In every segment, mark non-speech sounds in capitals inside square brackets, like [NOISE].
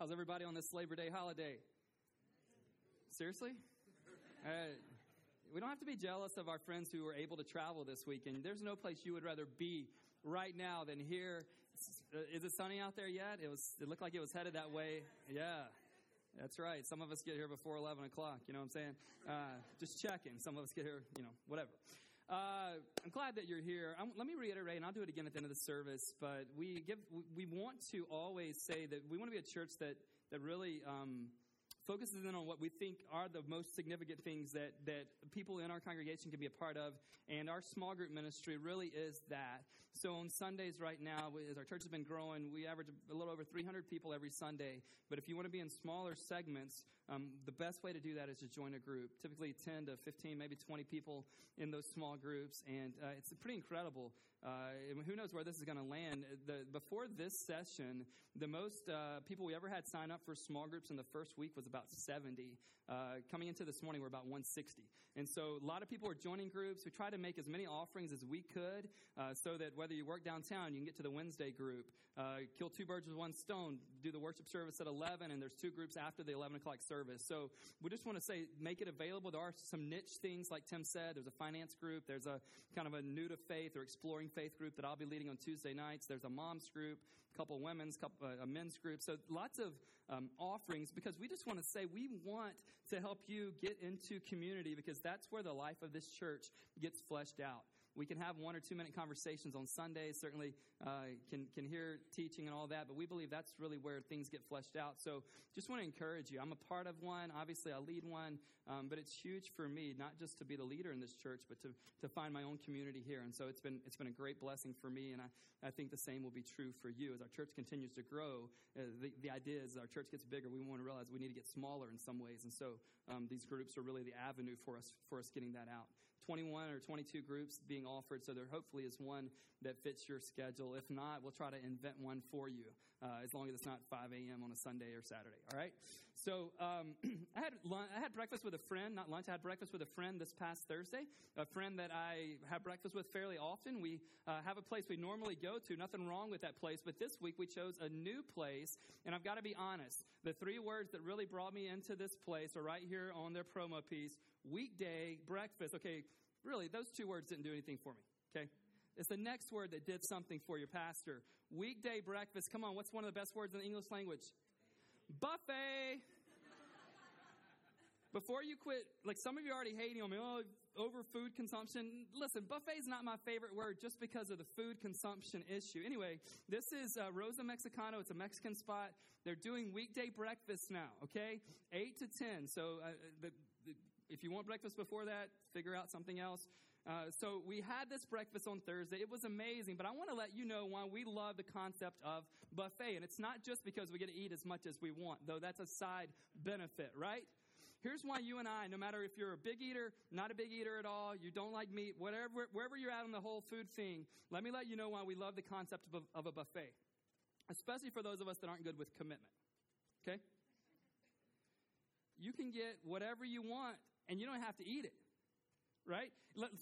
How's everybody on this Labor Day holiday? Seriously? Uh, we don't have to be jealous of our friends who were able to travel this weekend. There's no place you would rather be right now than here. Uh, it sunny out there yet? It was. It looked like it was headed that way. Yeah. That's right. Some of us get here before 11 o'clock. You know what I'm saying? Uh, just checking. Some of us get here, you know, whatever. Uh, I'm glad that you're here. I'm, let me reiterate, and I'll do it again at the end of the service. But we give, we want to always say that we want to be a church that that really. Um, focuses in on what we think are the most significant things that, that people in our congregation can be a part of. And our small group ministry really is that. So on Sundays right now, as our church has been growing, we average a little over 300 people every Sunday. But if you want to be in smaller segments, um, the best way to do that is to join a group. Typically 10 to 15, maybe 20 people in those small groups. And uh, it's pretty incredible. Uh, who knows where this is going to land? The, before this session, the most uh, people we ever had sign up for small groups in the first week was about 70. Uh, coming into this morning, we're about 160. And so a lot of people are joining groups. We try to make as many offerings as we could uh, so that whether you work downtown, you can get to the Wednesday group. Uh, kill two birds with one stone. Do the worship service at 11, and there's two groups after the 11 o'clock service. So we just want to say, make it available. There are some niche things, like Tim said. There's a finance group. There's a kind of a new to faith or exploring faith group that I'll be leading on Tuesday nights. There's a mom's group, a couple women's, couple, uh, a men's group. So lots of um, offerings because we just want to say we want to help you get into community because that's where the life of this church gets fleshed out. We can have one or two minute conversations on Sundays, certainly uh, can, can hear teaching and all that, but we believe that's really where things get fleshed out. So just want to encourage you. I'm a part of one. Obviously, I lead one, um, but it's huge for me, not just to be the leader in this church, but to, to find my own community here. And so it's been, it's been a great blessing for me, and I, I think the same will be true for you. As our church continues to grow, uh, the, the idea is our church gets bigger, we want to realize we need to get smaller in some ways. And so um, these groups are really the avenue for us, for us getting that out. 21 or 22 groups being offered, so there hopefully is one that fits your schedule. If not, we'll try to invent one for you, uh, as long as it's not 5 a.m. on a Sunday or Saturday. All right. So um, [CLEARS THROAT] I had lunch, I had breakfast with a friend, not lunch. I had breakfast with a friend this past Thursday. A friend that I have breakfast with fairly often. We uh, have a place we normally go to. Nothing wrong with that place, but this week we chose a new place, and I've got to be honest. The three words that really brought me into this place are right here on their promo piece: weekday breakfast. Okay, really, those two words didn't do anything for me. Okay. It's the next word that did something for your pastor. Weekday breakfast. Come on, what's one of the best words in the English language? Buffet. Before you quit, like some of you are already hating on me, oh, over food consumption. Listen, buffet is not my favorite word just because of the food consumption issue. Anyway, this is uh, Rosa Mexicano. It's a Mexican spot. They're doing weekday breakfast now, okay? 8 to 10. So uh, the, the, if you want breakfast before that, figure out something else. Uh, so we had this breakfast on Thursday. It was amazing, but I want to let you know why we love the concept of buffet. And it's not just because we get to eat as much as we want, though that's a side benefit, right? Here's why you and I, no matter if you're a big eater, not a big eater at all, you don't like meat, whatever, wherever you're at on the whole food thing, let me let you know why we love the concept of of a buffet, especially for those of us that aren't good with commitment. Okay? You can get whatever you want, and you don't have to eat it. Right?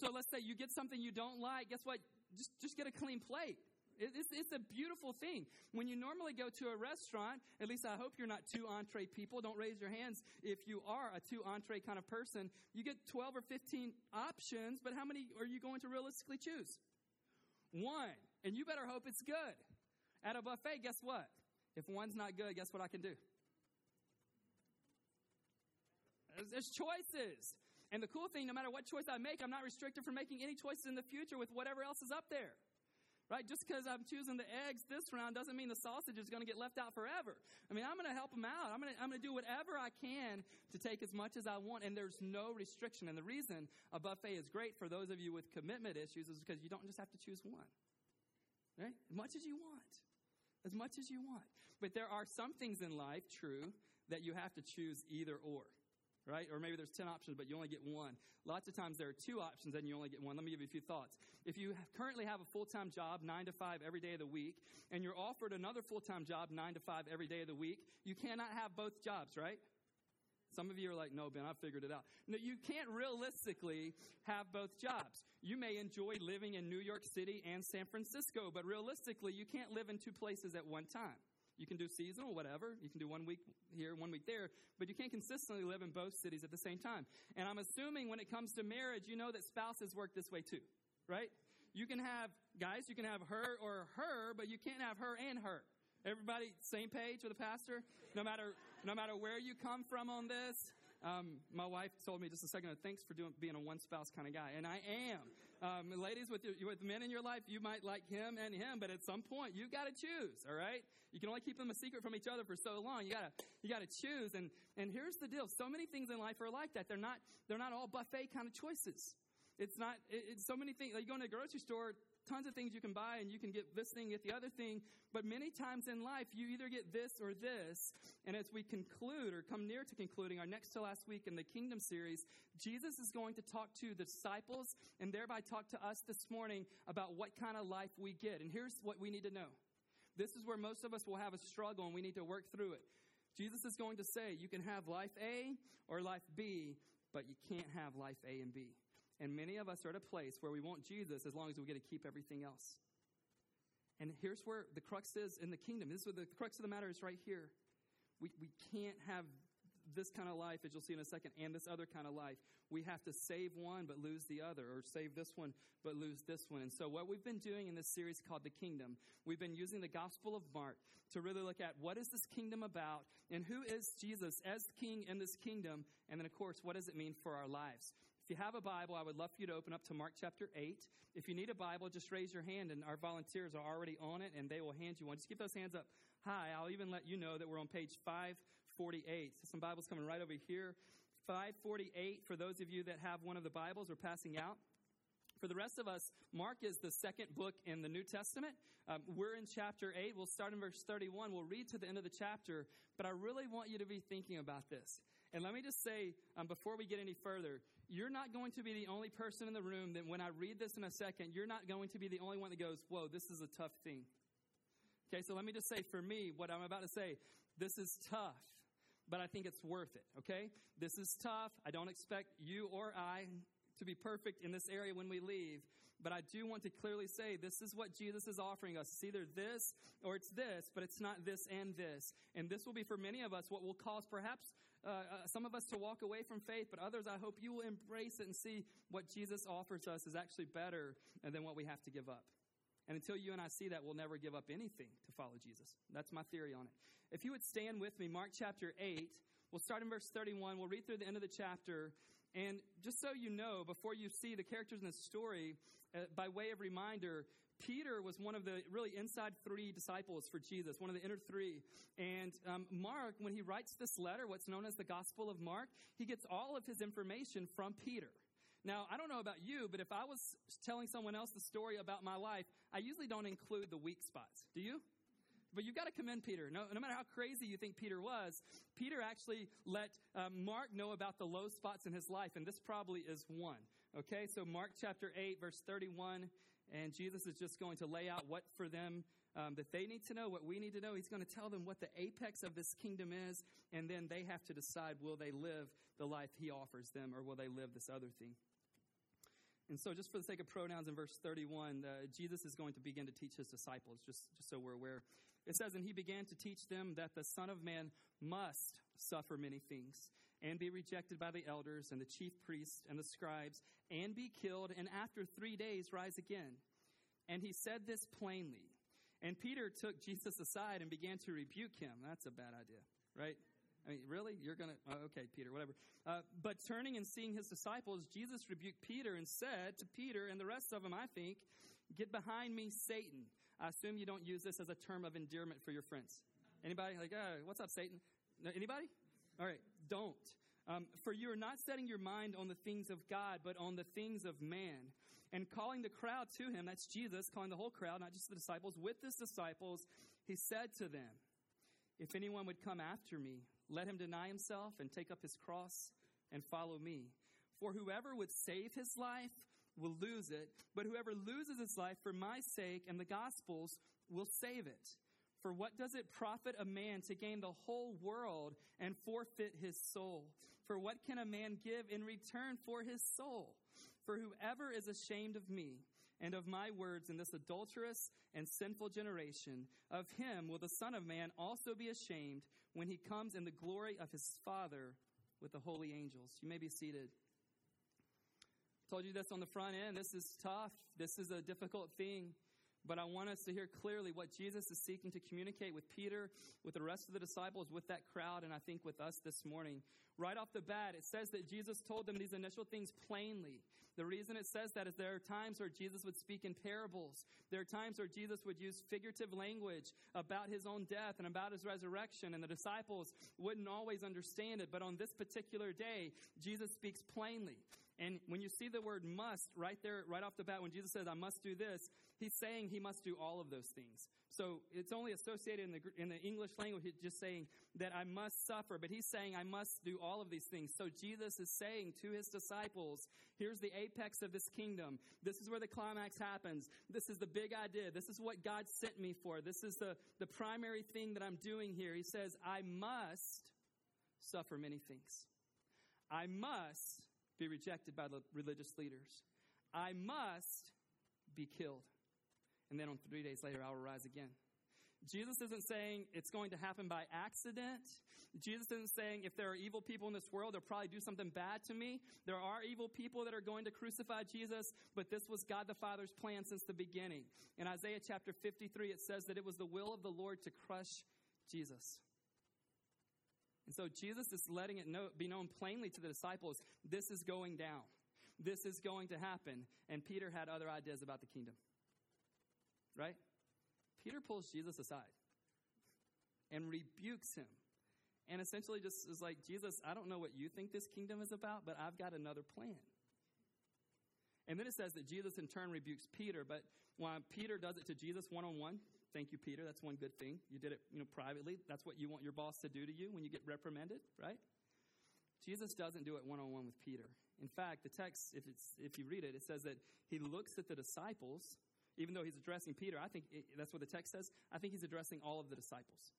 So let's say you get something you don't like. Guess what? Just, just get a clean plate. It's, it's a beautiful thing. When you normally go to a restaurant, at least I hope you're not two entree people. Don't raise your hands if you are a two entree kind of person. You get 12 or 15 options, but how many are you going to realistically choose? One. And you better hope it's good. At a buffet, guess what? If one's not good, guess what I can do? There's choices. And the cool thing, no matter what choice I make, I'm not restricted from making any choices in the future with whatever else is up there. Right? Just because I'm choosing the eggs this round doesn't mean the sausage is going to get left out forever. I mean, I'm going to help them out. I'm going to, I'm going to do whatever I can to take as much as I want, and there's no restriction. And the reason a buffet is great for those of you with commitment issues is because you don't just have to choose one. Right? As much as you want. As much as you want. But there are some things in life, true, that you have to choose either or right? Or maybe there's 10 options, but you only get one. Lots of times there are two options and you only get one. Let me give you a few thoughts. If you currently have a full time job, nine to five every day of the week, and you're offered another full time job, nine to five every day of the week, you cannot have both jobs, right? Some of you are like, no, Ben, I figured it out. No, you can't realistically have both jobs. You may enjoy living in New York City and San Francisco, but realistically, you can't live in two places at one time. You can do seasonal, whatever. You can do one week here, one week there, but you can't consistently live in both cities at the same time. And I'm assuming when it comes to marriage, you know that spouses work this way too, right? You can have, guys, you can have her or her, but you can't have her and her. Everybody same page with the pastor? No matter, no matter where you come from on this, um, my wife told me just a second ago, thanks for doing, being a one spouse kind of guy. And I am. Um, ladies, with, your, with men in your life, you might like him and him, but at some point, you've got to choose, all right? You can only keep them a secret from each other for so long. You gotta, you gotta choose. And, and here's the deal. So many things in life are like that. They're not, they're not all buffet kind of choices. It's not, it, it's so many things. Like you go in a grocery store, tons of things you can buy and you can get this thing, get the other thing. But many times in life, you either get this or this. And as we conclude or come near to concluding our next to last week in the Kingdom series, Jesus is going to talk to the disciples and thereby talk to us this morning about what kind of life we get. And here's what we need to know. This is where most of us will have a struggle and we need to work through it. Jesus is going to say you can have life A or life B, but you can't have life A and B. And many of us are at a place where we want Jesus as long as we get to keep everything else. And here's where the crux is in the kingdom. This is where the crux of the matter is right here. We, we can't have this kind of life, as you'll see in a second, and this other kind of life. We have to save one but lose the other, or save this one but lose this one. And so, what we've been doing in this series called The Kingdom, we've been using the Gospel of Mark to really look at what is this kingdom about, and who is Jesus as king in this kingdom, and then, of course, what does it mean for our lives. If you have a Bible, I would love for you to open up to Mark chapter 8. If you need a Bible, just raise your hand, and our volunteers are already on it, and they will hand you one. Just keep those hands up high. I'll even let you know that we're on page 548. So some Bibles coming right over here. 548 for those of you that have one of the Bibles or passing out. For the rest of us, Mark is the second book in the New Testament. Um, we're in chapter 8. We'll start in verse 31. We'll read to the end of the chapter, but I really want you to be thinking about this. And let me just say, um, before we get any further, you're not going to be the only person in the room that when I read this in a second, you're not going to be the only one that goes, Whoa, this is a tough thing. Okay, so let me just say for me, what I'm about to say, this is tough, but I think it's worth it, okay? This is tough. I don't expect you or I to be perfect in this area when we leave, but I do want to clearly say this is what Jesus is offering us. It's either this or it's this, but it's not this and this. And this will be for many of us what will cause perhaps uh, uh, some of us to walk away from faith, but others, I hope you will embrace it and see what Jesus offers us is actually better than what we have to give up. And until you and I see that, we'll never give up anything to follow Jesus. That's my theory on it. If you would stand with me, Mark chapter 8, we'll start in verse 31. We'll read through the end of the chapter. And just so you know, before you see the characters in the story, uh, by way of reminder, Peter was one of the really inside three disciples for Jesus, one of the inner three. And um, Mark, when he writes this letter, what's known as the Gospel of Mark, he gets all of his information from Peter. Now, I don't know about you, but if I was telling someone else the story about my life, I usually don't include the weak spots. Do you? But you've got to commend Peter. No, no matter how crazy you think Peter was, Peter actually let um, Mark know about the low spots in his life, and this probably is one. Okay, so Mark chapter 8, verse 31 and Jesus is just going to lay out what for them um, that they need to know, what we need to know. He's going to tell them what the apex of this kingdom is, and then they have to decide will they live the life he offers them or will they live this other thing. And so, just for the sake of pronouns in verse 31, uh, Jesus is going to begin to teach his disciples, just, just so we're aware. It says, And he began to teach them that the Son of Man must suffer many things and be rejected by the elders and the chief priests and the scribes and be killed and after three days rise again. And he said this plainly. And Peter took Jesus aside and began to rebuke him. That's a bad idea, right? I mean, really? You're going to, oh, okay, Peter, whatever. Uh, but turning and seeing his disciples, Jesus rebuked Peter and said to Peter and the rest of them, I think, get behind me, Satan. I assume you don't use this as a term of endearment for your friends. Anybody? Like, oh, what's up, Satan? Anybody? All right, don't. Um, for you are not setting your mind on the things of God, but on the things of man. And calling the crowd to him, that's Jesus, calling the whole crowd, not just the disciples, with his disciples, he said to them, If anyone would come after me, let him deny himself and take up his cross and follow me. For whoever would save his life will lose it, but whoever loses his life for my sake and the gospel's will save it. For what does it profit a man to gain the whole world and forfeit his soul? For what can a man give in return for his soul? For whoever is ashamed of me and of my words in this adulterous and sinful generation. Of him will the Son of Man also be ashamed when he comes in the glory of his Father with the holy angels. You may be seated. Told you this on the front end. This is tough. This is a difficult thing. But I want us to hear clearly what Jesus is seeking to communicate with Peter, with the rest of the disciples, with that crowd, and I think with us this morning. Right off the bat, it says that Jesus told them these initial things plainly. The reason it says that is there are times where Jesus would speak in parables. There are times where Jesus would use figurative language about his own death and about his resurrection, and the disciples wouldn't always understand it. But on this particular day, Jesus speaks plainly. And when you see the word must right there, right off the bat, when Jesus says, I must do this, he's saying he must do all of those things. So it's only associated in the, in the English language, just saying that I must suffer, but he's saying I must do all of these things. So Jesus is saying to his disciples, here's the apex of this kingdom. This is where the climax happens. This is the big idea. This is what God sent me for. This is the, the primary thing that I'm doing here. He says, I must suffer many things. I must be rejected by the religious leaders. I must be killed. And then on three days later, I will rise again. Jesus isn't saying it's going to happen by accident. Jesus isn't saying if there are evil people in this world, they'll probably do something bad to me. There are evil people that are going to crucify Jesus, but this was God the Father's plan since the beginning. In Isaiah chapter 53, it says that it was the will of the Lord to crush Jesus. And so Jesus is letting it know, be known plainly to the disciples this is going down. This is going to happen. And Peter had other ideas about the kingdom. Right? Peter pulls Jesus aside and rebukes him. And essentially just is like, Jesus, I don't know what you think this kingdom is about, but I've got another plan. And then it says that Jesus in turn rebukes Peter, but when Peter does it to Jesus one on one, Thank you, Peter. That's one good thing. You did it, you know, privately. That's what you want your boss to do to you when you get reprimanded, right? Jesus doesn't do it one on one with Peter. In fact, the text, if, it's, if you read it, it says that he looks at the disciples, even though he's addressing Peter. I think it, that's what the text says. I think he's addressing all of the disciples.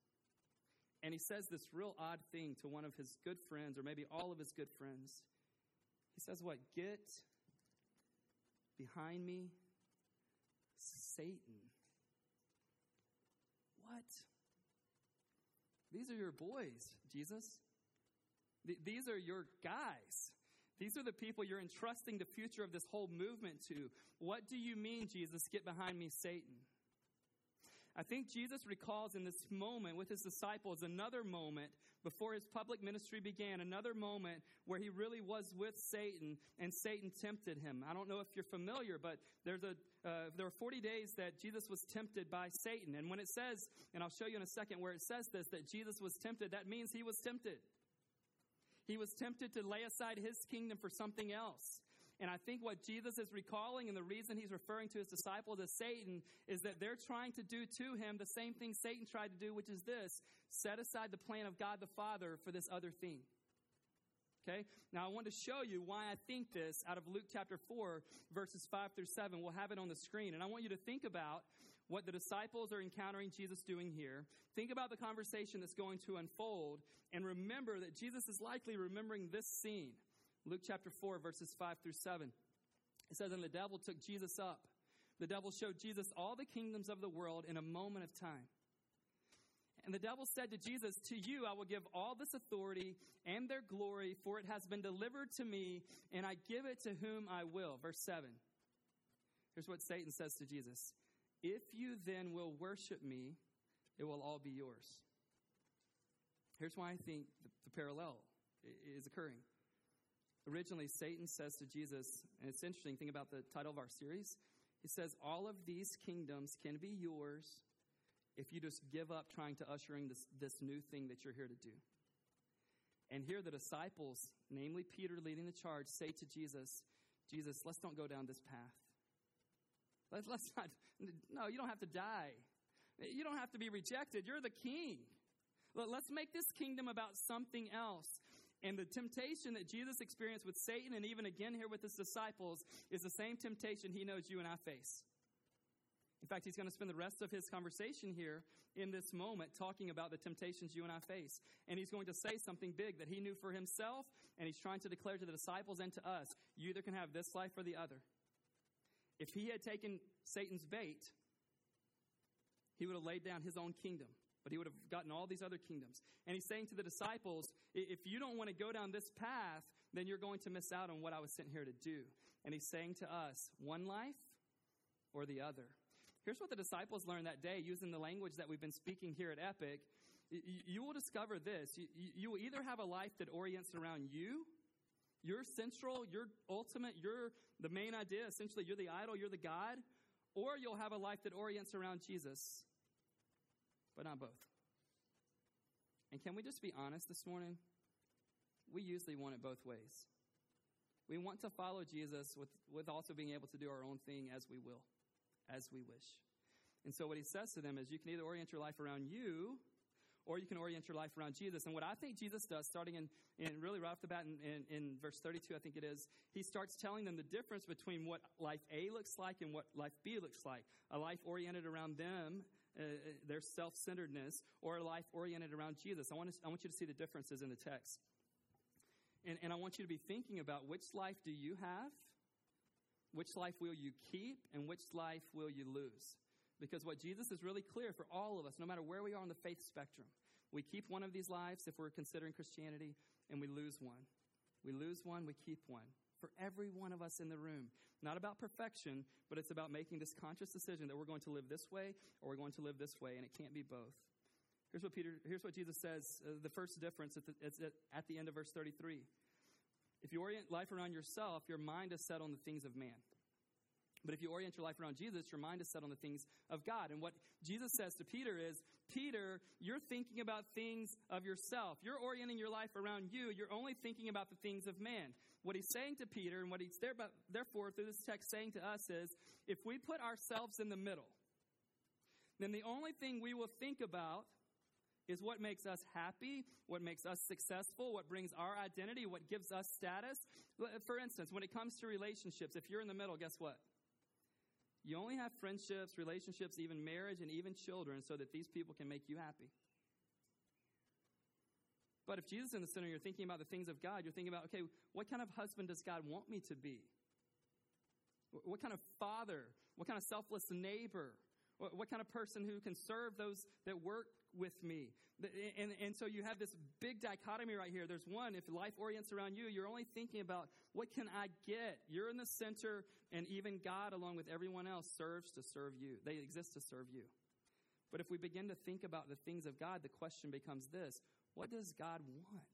And he says this real odd thing to one of his good friends, or maybe all of his good friends. He says, What? Get behind me, Satan. What? These are your boys, Jesus. Th- these are your guys. These are the people you're entrusting the future of this whole movement to. What do you mean, Jesus? Get behind me, Satan. I think Jesus recalls in this moment with his disciples another moment before his public ministry began, another moment where he really was with Satan and Satan tempted him. I don't know if you're familiar, but there's a, uh, there are 40 days that Jesus was tempted by Satan. And when it says, and I'll show you in a second where it says this, that Jesus was tempted, that means he was tempted. He was tempted to lay aside his kingdom for something else. And I think what Jesus is recalling and the reason he's referring to his disciples as Satan is that they're trying to do to him the same thing Satan tried to do, which is this set aside the plan of God the Father for this other thing. Okay? Now I want to show you why I think this out of Luke chapter 4, verses 5 through 7. We'll have it on the screen. And I want you to think about what the disciples are encountering Jesus doing here. Think about the conversation that's going to unfold. And remember that Jesus is likely remembering this scene. Luke chapter 4, verses 5 through 7. It says, And the devil took Jesus up. The devil showed Jesus all the kingdoms of the world in a moment of time. And the devil said to Jesus, To you I will give all this authority and their glory, for it has been delivered to me, and I give it to whom I will. Verse 7. Here's what Satan says to Jesus If you then will worship me, it will all be yours. Here's why I think the, the parallel is occurring. Originally, Satan says to Jesus, and it's interesting, think about the title of our series. He says, All of these kingdoms can be yours if you just give up trying to usher in this, this new thing that you're here to do. And here the disciples, namely Peter leading the charge, say to Jesus, Jesus, let's don't go down this path. Let's, let's not, no, you don't have to die. You don't have to be rejected. You're the king. Let's make this kingdom about something else. And the temptation that Jesus experienced with Satan and even again here with his disciples is the same temptation he knows you and I face. In fact, he's going to spend the rest of his conversation here in this moment talking about the temptations you and I face. And he's going to say something big that he knew for himself, and he's trying to declare to the disciples and to us you either can have this life or the other. If he had taken Satan's bait, he would have laid down his own kingdom, but he would have gotten all these other kingdoms. And he's saying to the disciples, if you don't want to go down this path, then you're going to miss out on what I was sent here to do. And he's saying to us, one life or the other. Here's what the disciples learned that day using the language that we've been speaking here at Epic. You will discover this. You will either have a life that orients around you, your central, you're ultimate, you're the main idea. Essentially, you're the idol, you're the God, or you'll have a life that orients around Jesus, but not both. And can we just be honest this morning? We usually want it both ways. We want to follow Jesus with, with also being able to do our own thing as we will, as we wish. And so what he says to them is you can either orient your life around you or you can orient your life around Jesus. And what I think Jesus does, starting in, in really right off the bat in, in, in verse 32, I think it is, he starts telling them the difference between what life A looks like and what life B looks like. A life oriented around them, uh, their self centeredness, or a life oriented around Jesus. I want, to, I want you to see the differences in the text. And, and I want you to be thinking about which life do you have, which life will you keep, and which life will you lose. Because what Jesus is really clear for all of us, no matter where we are on the faith spectrum, we keep one of these lives if we're considering Christianity, and we lose one. We lose one, we keep one. For every one of us in the room. Not about perfection, but it's about making this conscious decision that we're going to live this way or we're going to live this way, and it can't be both. Here's what Peter, here's what Jesus says, uh, the first difference at the, at the end of verse 33. If you orient life around yourself, your mind is set on the things of man. But if you orient your life around Jesus, your mind is set on the things of God. And what Jesus says to Peter is, Peter, you're thinking about things of yourself. You're orienting your life around you. You're only thinking about the things of man. What he's saying to Peter, and what he's therefore through this text saying to us is, if we put ourselves in the middle, then the only thing we will think about is what makes us happy, what makes us successful, what brings our identity, what gives us status. For instance, when it comes to relationships, if you're in the middle, guess what? You only have friendships, relationships, even marriage, and even children so that these people can make you happy. But if Jesus is in the center, you're thinking about the things of God, you're thinking about, okay, what kind of husband does God want me to be? What kind of father? What kind of selfless neighbor? What kind of person who can serve those that work with me? And, and so you have this big dichotomy right here. There's one, if life orients around you, you're only thinking about what can I get? You're in the center, and even God, along with everyone else, serves to serve you. They exist to serve you. But if we begin to think about the things of God, the question becomes this what does God want?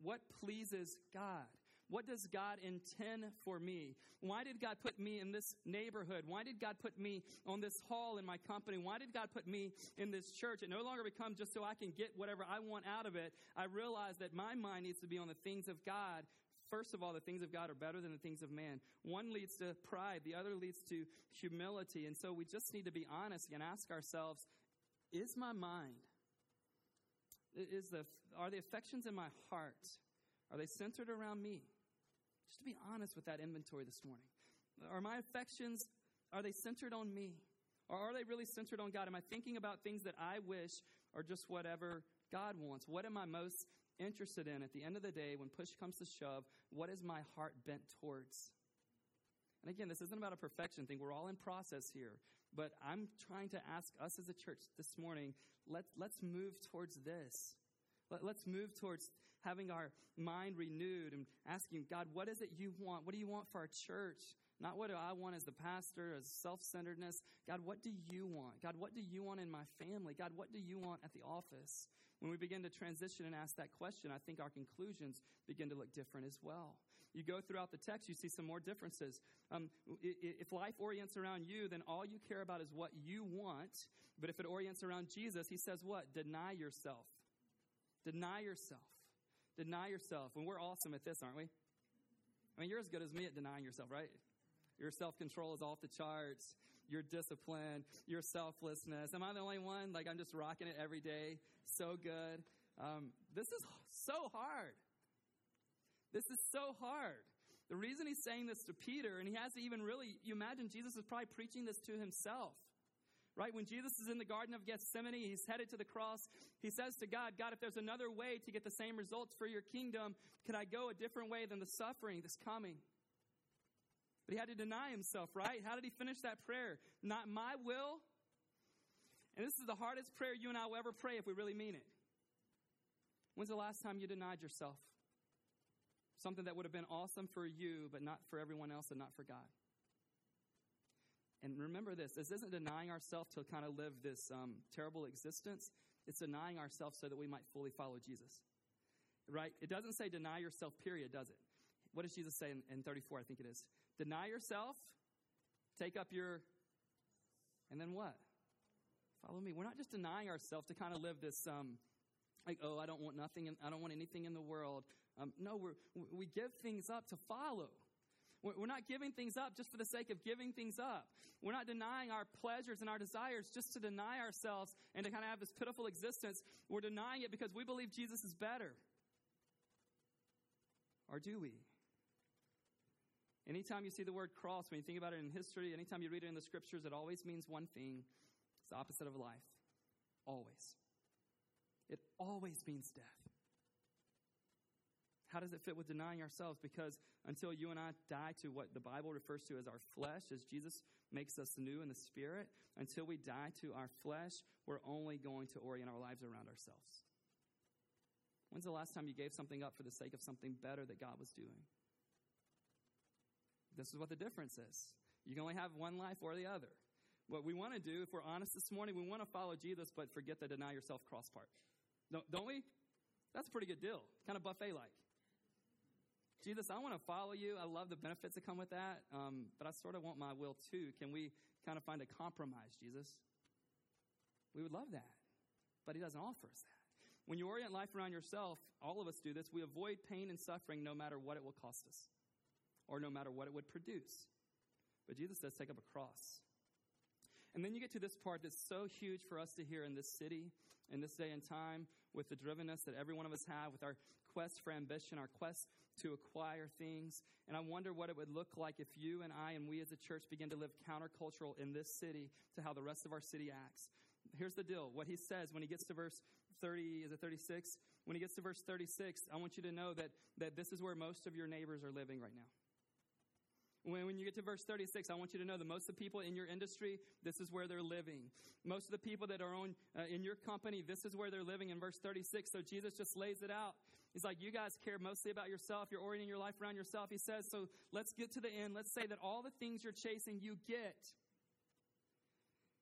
What pleases God? What does God intend for me? Why did God put me in this neighborhood? Why did God put me on this hall in my company? Why did God put me in this church? It no longer becomes just so I can get whatever I want out of it. I realize that my mind needs to be on the things of God. First of all, the things of God are better than the things of man. One leads to pride, the other leads to humility. And so we just need to be honest and ask ourselves, is my mind, is the, are the affections in my heart, are they centered around me? Just to be honest with that inventory this morning. Are my affections, are they centered on me? Or are they really centered on God? Am I thinking about things that I wish or just whatever God wants? What am I most interested in at the end of the day when push comes to shove? What is my heart bent towards? And again, this isn't about a perfection thing. We're all in process here. But I'm trying to ask us as a church this morning, let's, let's move towards this. Let, let's move towards having our mind renewed and asking God, what is it you want? What do you want for our church? Not what do I want as the pastor, as self centeredness. God, what do you want? God, what do you want in my family? God, what do you want at the office? When we begin to transition and ask that question, I think our conclusions begin to look different as well. You go throughout the text, you see some more differences. Um, if life orients around you, then all you care about is what you want. But if it orients around Jesus, he says what? Deny yourself. Deny yourself. Deny yourself. And we're awesome at this, aren't we? I mean, you're as good as me at denying yourself, right? Your self control is off the charts. Your discipline, your selflessness. Am I the only one? Like, I'm just rocking it every day. So good. Um, this is so hard. This is so hard. The reason he's saying this to Peter, and he hasn't even really, you imagine Jesus is probably preaching this to himself right? When Jesus is in the Garden of Gethsemane, he's headed to the cross. He says to God, God, if there's another way to get the same results for your kingdom, can I go a different way than the suffering that's coming? But he had to deny himself, right? How did he finish that prayer? Not my will. And this is the hardest prayer you and I will ever pray if we really mean it. When's the last time you denied yourself? Something that would have been awesome for you, but not for everyone else and not for God. And remember this this isn't denying ourselves to kind of live this um, terrible existence, it's denying ourselves so that we might fully follow Jesus. Right? It doesn't say deny yourself, period, does it? What does Jesus say in, in 34? I think it is. Deny yourself, take up your, and then what? Follow me. We're not just denying ourselves to kind of live this, um, like, oh, I don't want nothing, in, I don't want anything in the world. Um, no, we we give things up to follow. We're not giving things up just for the sake of giving things up. We're not denying our pleasures and our desires just to deny ourselves and to kind of have this pitiful existence. We're denying it because we believe Jesus is better. Or do we? Anytime you see the word cross, when you think about it in history, anytime you read it in the scriptures, it always means one thing it's the opposite of life. Always. It always means death. How does it fit with denying ourselves? Because until you and I die to what the Bible refers to as our flesh, as Jesus makes us new in the spirit, until we die to our flesh, we're only going to orient our lives around ourselves. When's the last time you gave something up for the sake of something better that God was doing? This is what the difference is. You can only have one life or the other. What we want to do, if we're honest this morning, we want to follow Jesus, but forget the deny yourself cross part. Don't, don't we? That's a pretty good deal. Kind of buffet like. Jesus, I want to follow you. I love the benefits that come with that, um, but I sort of want my will too. Can we kind of find a compromise, Jesus? We would love that, but He doesn't offer us that. When you orient life around yourself, all of us do this, we avoid pain and suffering no matter what it will cost us or no matter what it would produce. But Jesus does take up a cross. And then you get to this part that's so huge for us to hear in this city, in this day and time, with the drivenness that every one of us have, with our quest for ambition, our quest to acquire things. And I wonder what it would look like if you and I and we as a church begin to live countercultural in this city to how the rest of our city acts. Here's the deal. What he says when he gets to verse 30, is it 36? When he gets to verse 36, I want you to know that, that this is where most of your neighbors are living right now. When, when you get to verse 36, I want you to know that most of the people in your industry, this is where they're living. Most of the people that are on, uh, in your company, this is where they're living in verse 36. So Jesus just lays it out. He's like, you guys care mostly about yourself. You're orienting your life around yourself. He says, so let's get to the end. Let's say that all the things you're chasing, you get.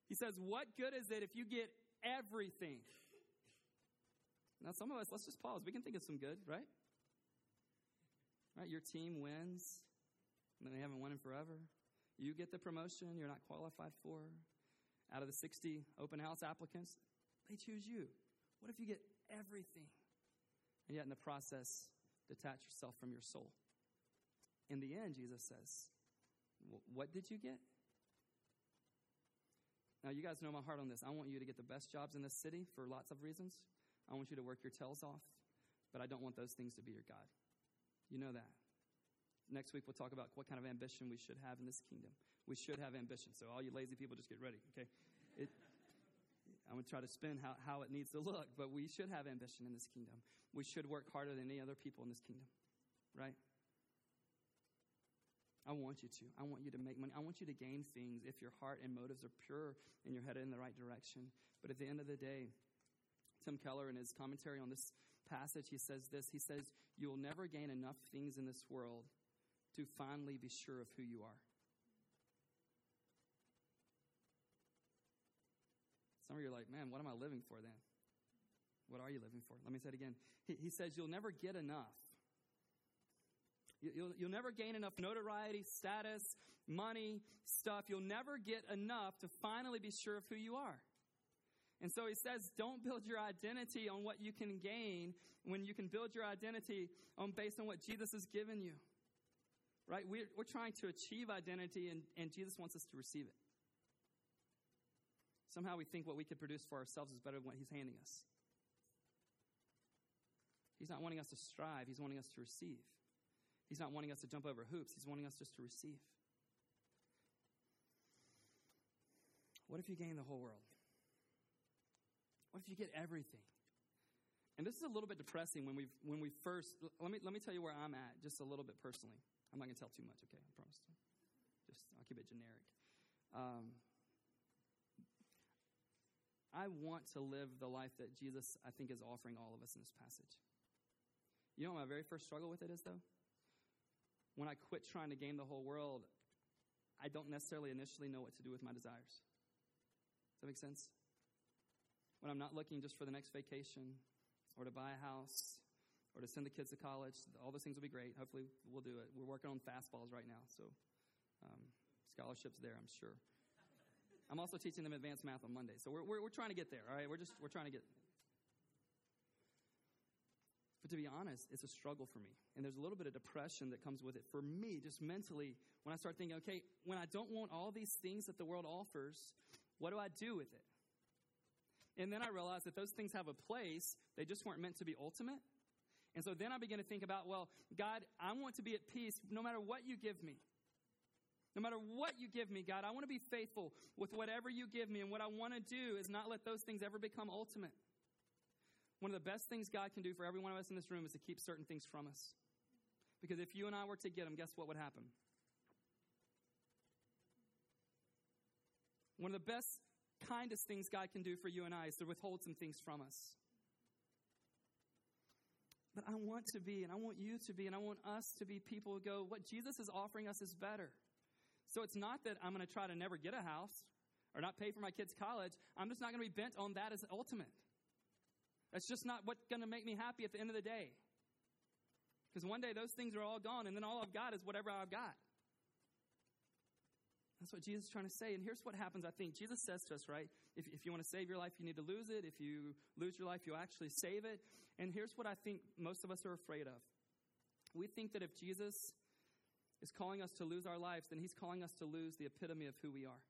He says, what good is it if you get everything? Now, some of us, let's just pause. We can think of some good, right? Right? Your team wins and they haven't won in forever. You get the promotion you're not qualified for. Out of the 60 open house applicants, they choose you. What if you get everything? And yet, in the process, detach yourself from your soul. In the end, Jesus says, What did you get? Now, you guys know my heart on this. I want you to get the best jobs in this city for lots of reasons. I want you to work your tails off, but I don't want those things to be your God. You know that. Next week, we'll talk about what kind of ambition we should have in this kingdom. We should have ambition. So, all you lazy people, just get ready, okay? It, I'm going to try to spin how, how it needs to look, but we should have ambition in this kingdom. We should work harder than any other people in this kingdom, right? I want you to. I want you to make money. I want you to gain things if your heart and motives are pure and you're headed in the right direction. But at the end of the day, Tim Keller, in his commentary on this passage, he says this He says, You will never gain enough things in this world to finally be sure of who you are. Some of you are like, man, what am I living for then? What are you living for? Let me say it again. He, he says, You'll never get enough. You, you'll, you'll never gain enough notoriety, status, money, stuff. You'll never get enough to finally be sure of who you are. And so he says, don't build your identity on what you can gain when you can build your identity on based on what Jesus has given you right? We're, we're trying to achieve identity, and, and Jesus wants us to receive it. Somehow we think what we could produce for ourselves is better than what He's handing us. He's not wanting us to strive, He's wanting us to receive. He's not wanting us to jump over hoops, He's wanting us just to receive. What if you gain the whole world? What if you get everything? And this is a little bit depressing when we when we first let me let me tell you where I'm at just a little bit personally. I'm not going to tell too much, okay? I promise. just I'll keep it generic. Um, I want to live the life that Jesus, I think, is offering all of us in this passage. You know my very first struggle with it is, though? When I quit trying to gain the whole world, I don't necessarily initially know what to do with my desires. Does that make sense? When I'm not looking just for the next vacation or to buy a house or to send the kids to college, all those things will be great. Hopefully, we'll do it. We're working on fastballs right now, so um, scholarships there, I'm sure. I'm also teaching them advanced math on Monday, so we're, we're, we're trying to get there, all right? We're just, we're trying to get but to be honest, it's a struggle for me. And there's a little bit of depression that comes with it for me, just mentally, when I start thinking, okay, when I don't want all these things that the world offers, what do I do with it? And then I realize that those things have a place, they just weren't meant to be ultimate. And so then I begin to think about, well, God, I want to be at peace no matter what you give me. No matter what you give me, God, I want to be faithful with whatever you give me. And what I want to do is not let those things ever become ultimate. One of the best things God can do for every one of us in this room is to keep certain things from us. Because if you and I were to get them, guess what would happen? One of the best, kindest things God can do for you and I is to withhold some things from us. But I want to be, and I want you to be, and I want us to be people who go, what Jesus is offering us is better. So it's not that I'm going to try to never get a house or not pay for my kids' college. I'm just not going to be bent on that as ultimate. That's just not what's going to make me happy at the end of the day. Because one day those things are all gone, and then all I've got is whatever I've got. That's what Jesus is trying to say. And here's what happens, I think. Jesus says to us, right? If, if you want to save your life, you need to lose it. If you lose your life, you actually save it. And here's what I think most of us are afraid of. We think that if Jesus is calling us to lose our lives, then he's calling us to lose the epitome of who we are.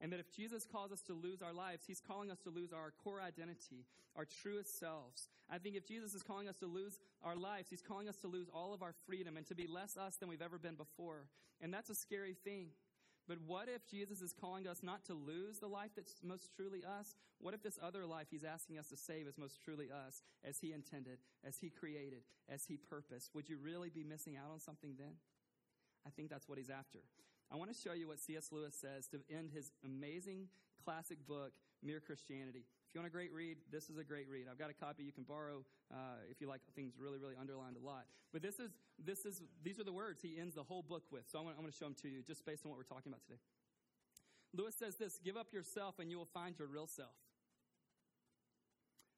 And that if Jesus calls us to lose our lives, he's calling us to lose our core identity, our truest selves. I think if Jesus is calling us to lose our lives, he's calling us to lose all of our freedom and to be less us than we've ever been before. And that's a scary thing. But what if Jesus is calling us not to lose the life that's most truly us? What if this other life he's asking us to save is most truly us, as he intended, as he created, as he purposed? Would you really be missing out on something then? I think that's what he's after. I want to show you what C.S. Lewis says to end his amazing classic book, Mere Christianity. If you want a great read, this is a great read. I've got a copy you can borrow uh, if you like things really, really underlined a lot. But this is, this is, these are the words he ends the whole book with. So I'm going, to show them to you just based on what we're talking about today. Lewis says this Give up yourself and you will find your real self.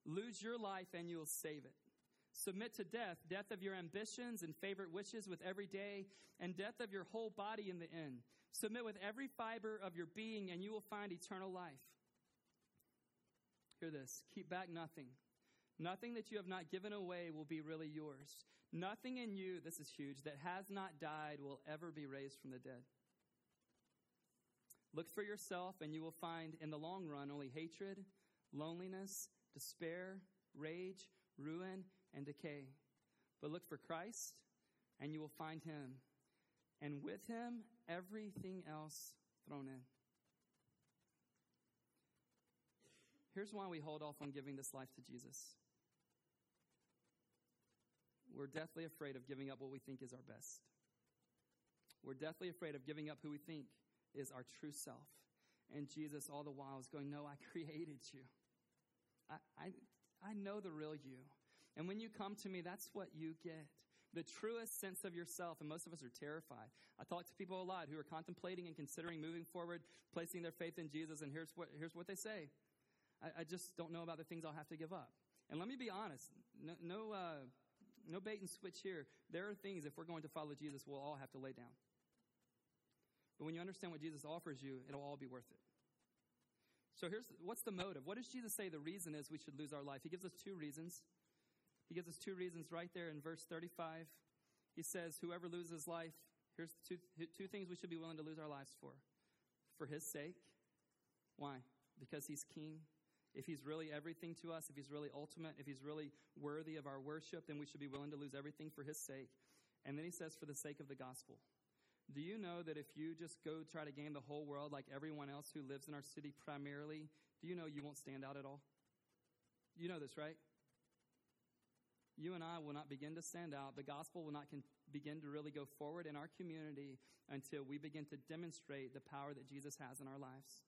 Lose your life and you will save it. Submit to death, death of your ambitions and favorite wishes with every day, and death of your whole body in the end. Submit with every fiber of your being, and you will find eternal life. Hear this keep back nothing. Nothing that you have not given away will be really yours. Nothing in you, this is huge, that has not died will ever be raised from the dead. Look for yourself, and you will find in the long run only hatred, loneliness, despair, rage, ruin, and decay. But look for Christ, and you will find him. And with him, everything else thrown in. Here's why we hold off on giving this life to Jesus. We're deathly afraid of giving up what we think is our best. We're deathly afraid of giving up who we think is our true self. And Jesus, all the while, is going, No, I [LAUGHS] created you. I, I, I know the real you. And when you come to me, that's what you get. The truest sense of yourself, and most of us are terrified. I talk to people a lot who are contemplating and considering moving forward, placing their faith in Jesus, and here's what, here's what they say I, I just don't know about the things I'll have to give up. And let me be honest no, no, uh, no bait and switch here. There are things, if we're going to follow Jesus, we'll all have to lay down. But when you understand what Jesus offers you, it'll all be worth it. So here's what's the motive? What does Jesus say the reason is we should lose our life? He gives us two reasons. He gives us two reasons right there in verse 35. He says, Whoever loses life, here's two, two things we should be willing to lose our lives for. For his sake. Why? Because he's king. If he's really everything to us, if he's really ultimate, if he's really worthy of our worship, then we should be willing to lose everything for his sake. And then he says, For the sake of the gospel. Do you know that if you just go try to gain the whole world like everyone else who lives in our city primarily, do you know you won't stand out at all? You know this, right? you and I will not begin to stand out. The gospel will not con- begin to really go forward in our community until we begin to demonstrate the power that Jesus has in our lives.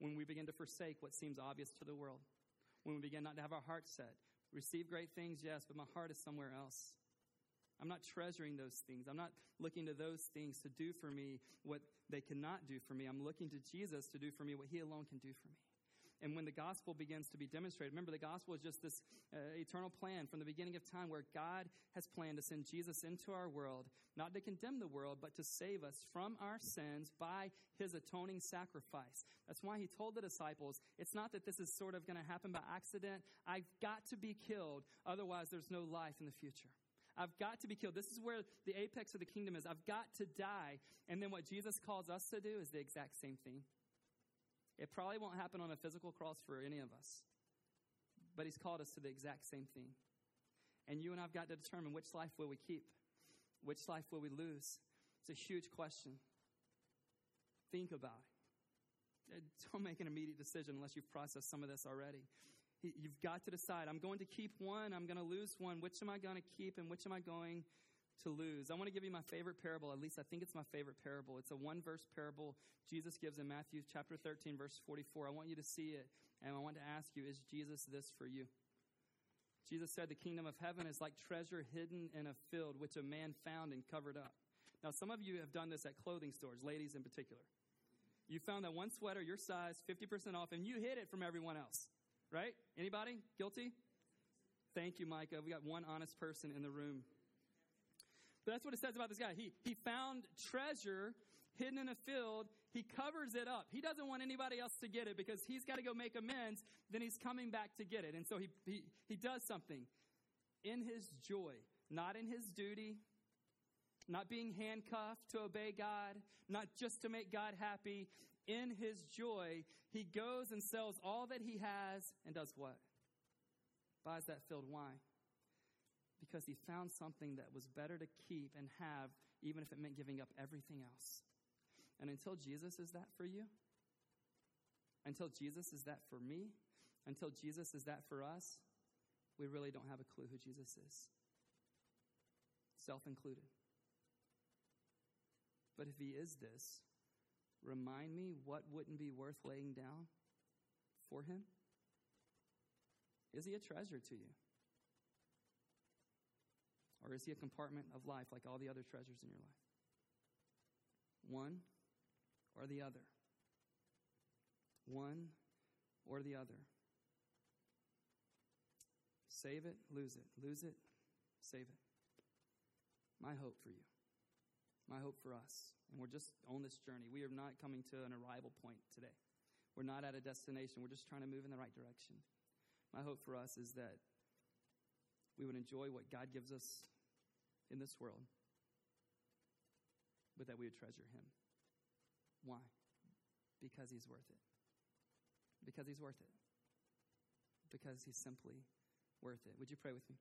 When we begin to forsake what seems obvious to the world. When we begin not to have our hearts set. Receive great things, yes, but my heart is somewhere else. I'm not treasuring those things. I'm not looking to those things to do for me what they cannot do for me. I'm looking to Jesus to do for me what He alone can do for me. And when the gospel begins to be demonstrated, remember the gospel is just this uh, eternal plan from the beginning of time where God has planned to send Jesus into our world, not to condemn the world, but to save us from our sins by his atoning sacrifice. That's why he told the disciples, it's not that this is sort of going to happen by accident. I've got to be killed, otherwise, there's no life in the future. I've got to be killed. This is where the apex of the kingdom is. I've got to die. And then what Jesus calls us to do is the exact same thing. It probably won't happen on a physical cross for any of us, but He's called us to the exact same thing. And you and I've got to determine which life will we keep, which life will we lose. It's a huge question. Think about it. Uh, [LAUGHS] don't make an immediate decision unless you've processed some of this already. You've got to decide. I'm going to keep one. I'm going to lose one. Which am I going to keep and which am I going to lose? I want to give you my favorite parable. At least I think it's my favorite parable. It's a one verse parable Jesus gives in Matthew chapter 13, verse 44. I want you to see it. And I want to ask you, is Jesus this for you? Jesus said, The kingdom of heaven is like treasure hidden in a field, which a man found and covered up. Now, some of you have done this at clothing stores, ladies in particular. You found that one sweater, your size, 50% off, and you hid it from everyone else. Right? Anybody guilty? Thank you, Micah. We got one honest person in the room. But that's what it says about this guy. He, he found treasure hidden in a field. He covers it up. He doesn't want anybody else to get it because he's got to go make amends. Then he's coming back to get it. And so he, he, he does something in his joy, not in his duty, not being handcuffed to obey God, not just to make God happy in his joy, he goes and sells all that he has and does what? Buys that filled Why? Because he found something that was better to keep and have, even if it meant giving up everything else. And until Jesus is that for you, until Jesus is that for me, until Jesus is that for us, we really don't have a clue who Jesus is, self included. But if he is this, remind me what wouldn't be worth laying down for him? Is he a treasure to you? Or is he a compartment of life like all the other treasures in your life? One or the other. One or the other. Save it, lose it. Lose it, save it. My hope for you. My hope for us and we're just on this journey. We are not coming to an arrival point today. We're not at a destination. We're just trying to move in the right direction. My hope for us is that we would enjoy what God gives us in this world, but that we would treasure Him. Why? Because He's worth it. Because He's worth it. Because He's simply worth it. Would you pray with me?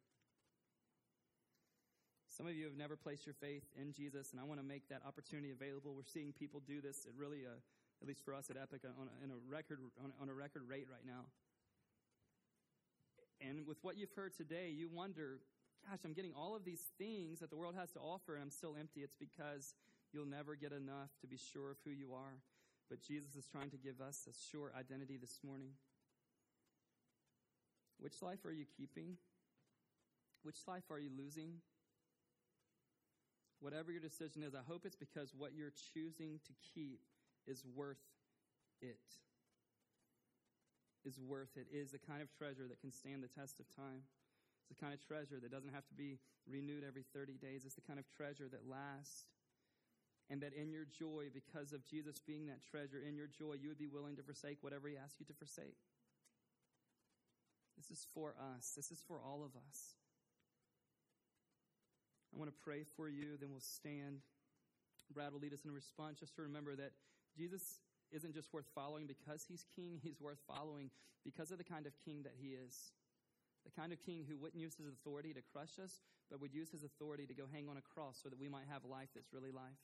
Some of you have never placed your faith in Jesus, and I want to make that opportunity available. We're seeing people do this at really, a, at least for us at Epic, on a, a record on, on a record rate right now. And with what you've heard today, you wonder, gosh, I'm getting all of these things that the world has to offer, and I'm still empty. It's because you'll never get enough to be sure of who you are. But Jesus is trying to give us a sure identity this morning. Which life are you keeping? Which life are you losing? Whatever your decision is, I hope it's because what you're choosing to keep is worth it. Is worth it. Is the kind of treasure that can stand the test of time. It's the kind of treasure that doesn't have to be renewed every 30 days. It's the kind of treasure that lasts. And that in your joy, because of Jesus being that treasure, in your joy, you would be willing to forsake whatever He asks you to forsake. This is for us. This is for all of us. I want to pray for you, then we'll stand. Brad will lead us in a response. Just to remember that Jesus isn't just worth following because he's king, he's worth following because of the kind of king that he is. The kind of king who wouldn't use his authority to crush us, but would use his authority to go hang on a cross so that we might have life that's really life.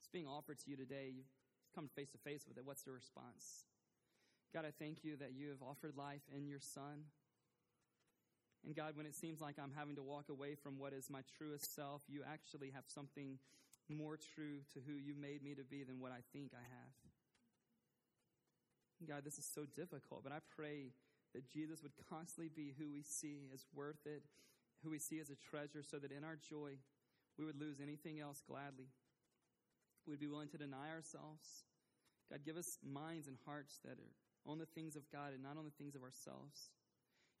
It's being offered to you today. You've come face to face with it. What's your response? God, I thank you that you have offered life in your Son. And God, when it seems like I'm having to walk away from what is my truest self, you actually have something more true to who you made me to be than what I think I have. God, this is so difficult, but I pray that Jesus would constantly be who we see as worth it, who we see as a treasure, so that in our joy, we would lose anything else gladly. We'd be willing to deny ourselves. God, give us minds and hearts that are on the things of God and not on the things of ourselves.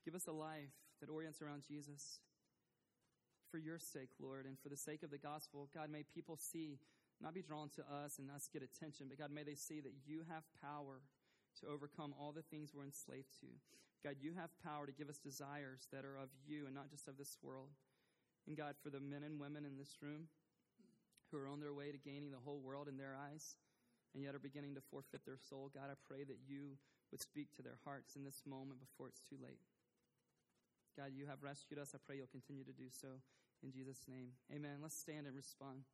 Give us a life that orients around Jesus. For your sake, Lord, and for the sake of the gospel, God, may people see, not be drawn to us and us get attention, but God, may they see that you have power to overcome all the things we're enslaved to. God, you have power to give us desires that are of you and not just of this world. And God, for the men and women in this room who are on their way to gaining the whole world in their eyes and yet are beginning to forfeit their soul, God, I pray that you would speak to their hearts in this moment before it's too late. God, you have rescued us. I pray you'll continue to do so in Jesus' name. Amen. Let's stand and respond.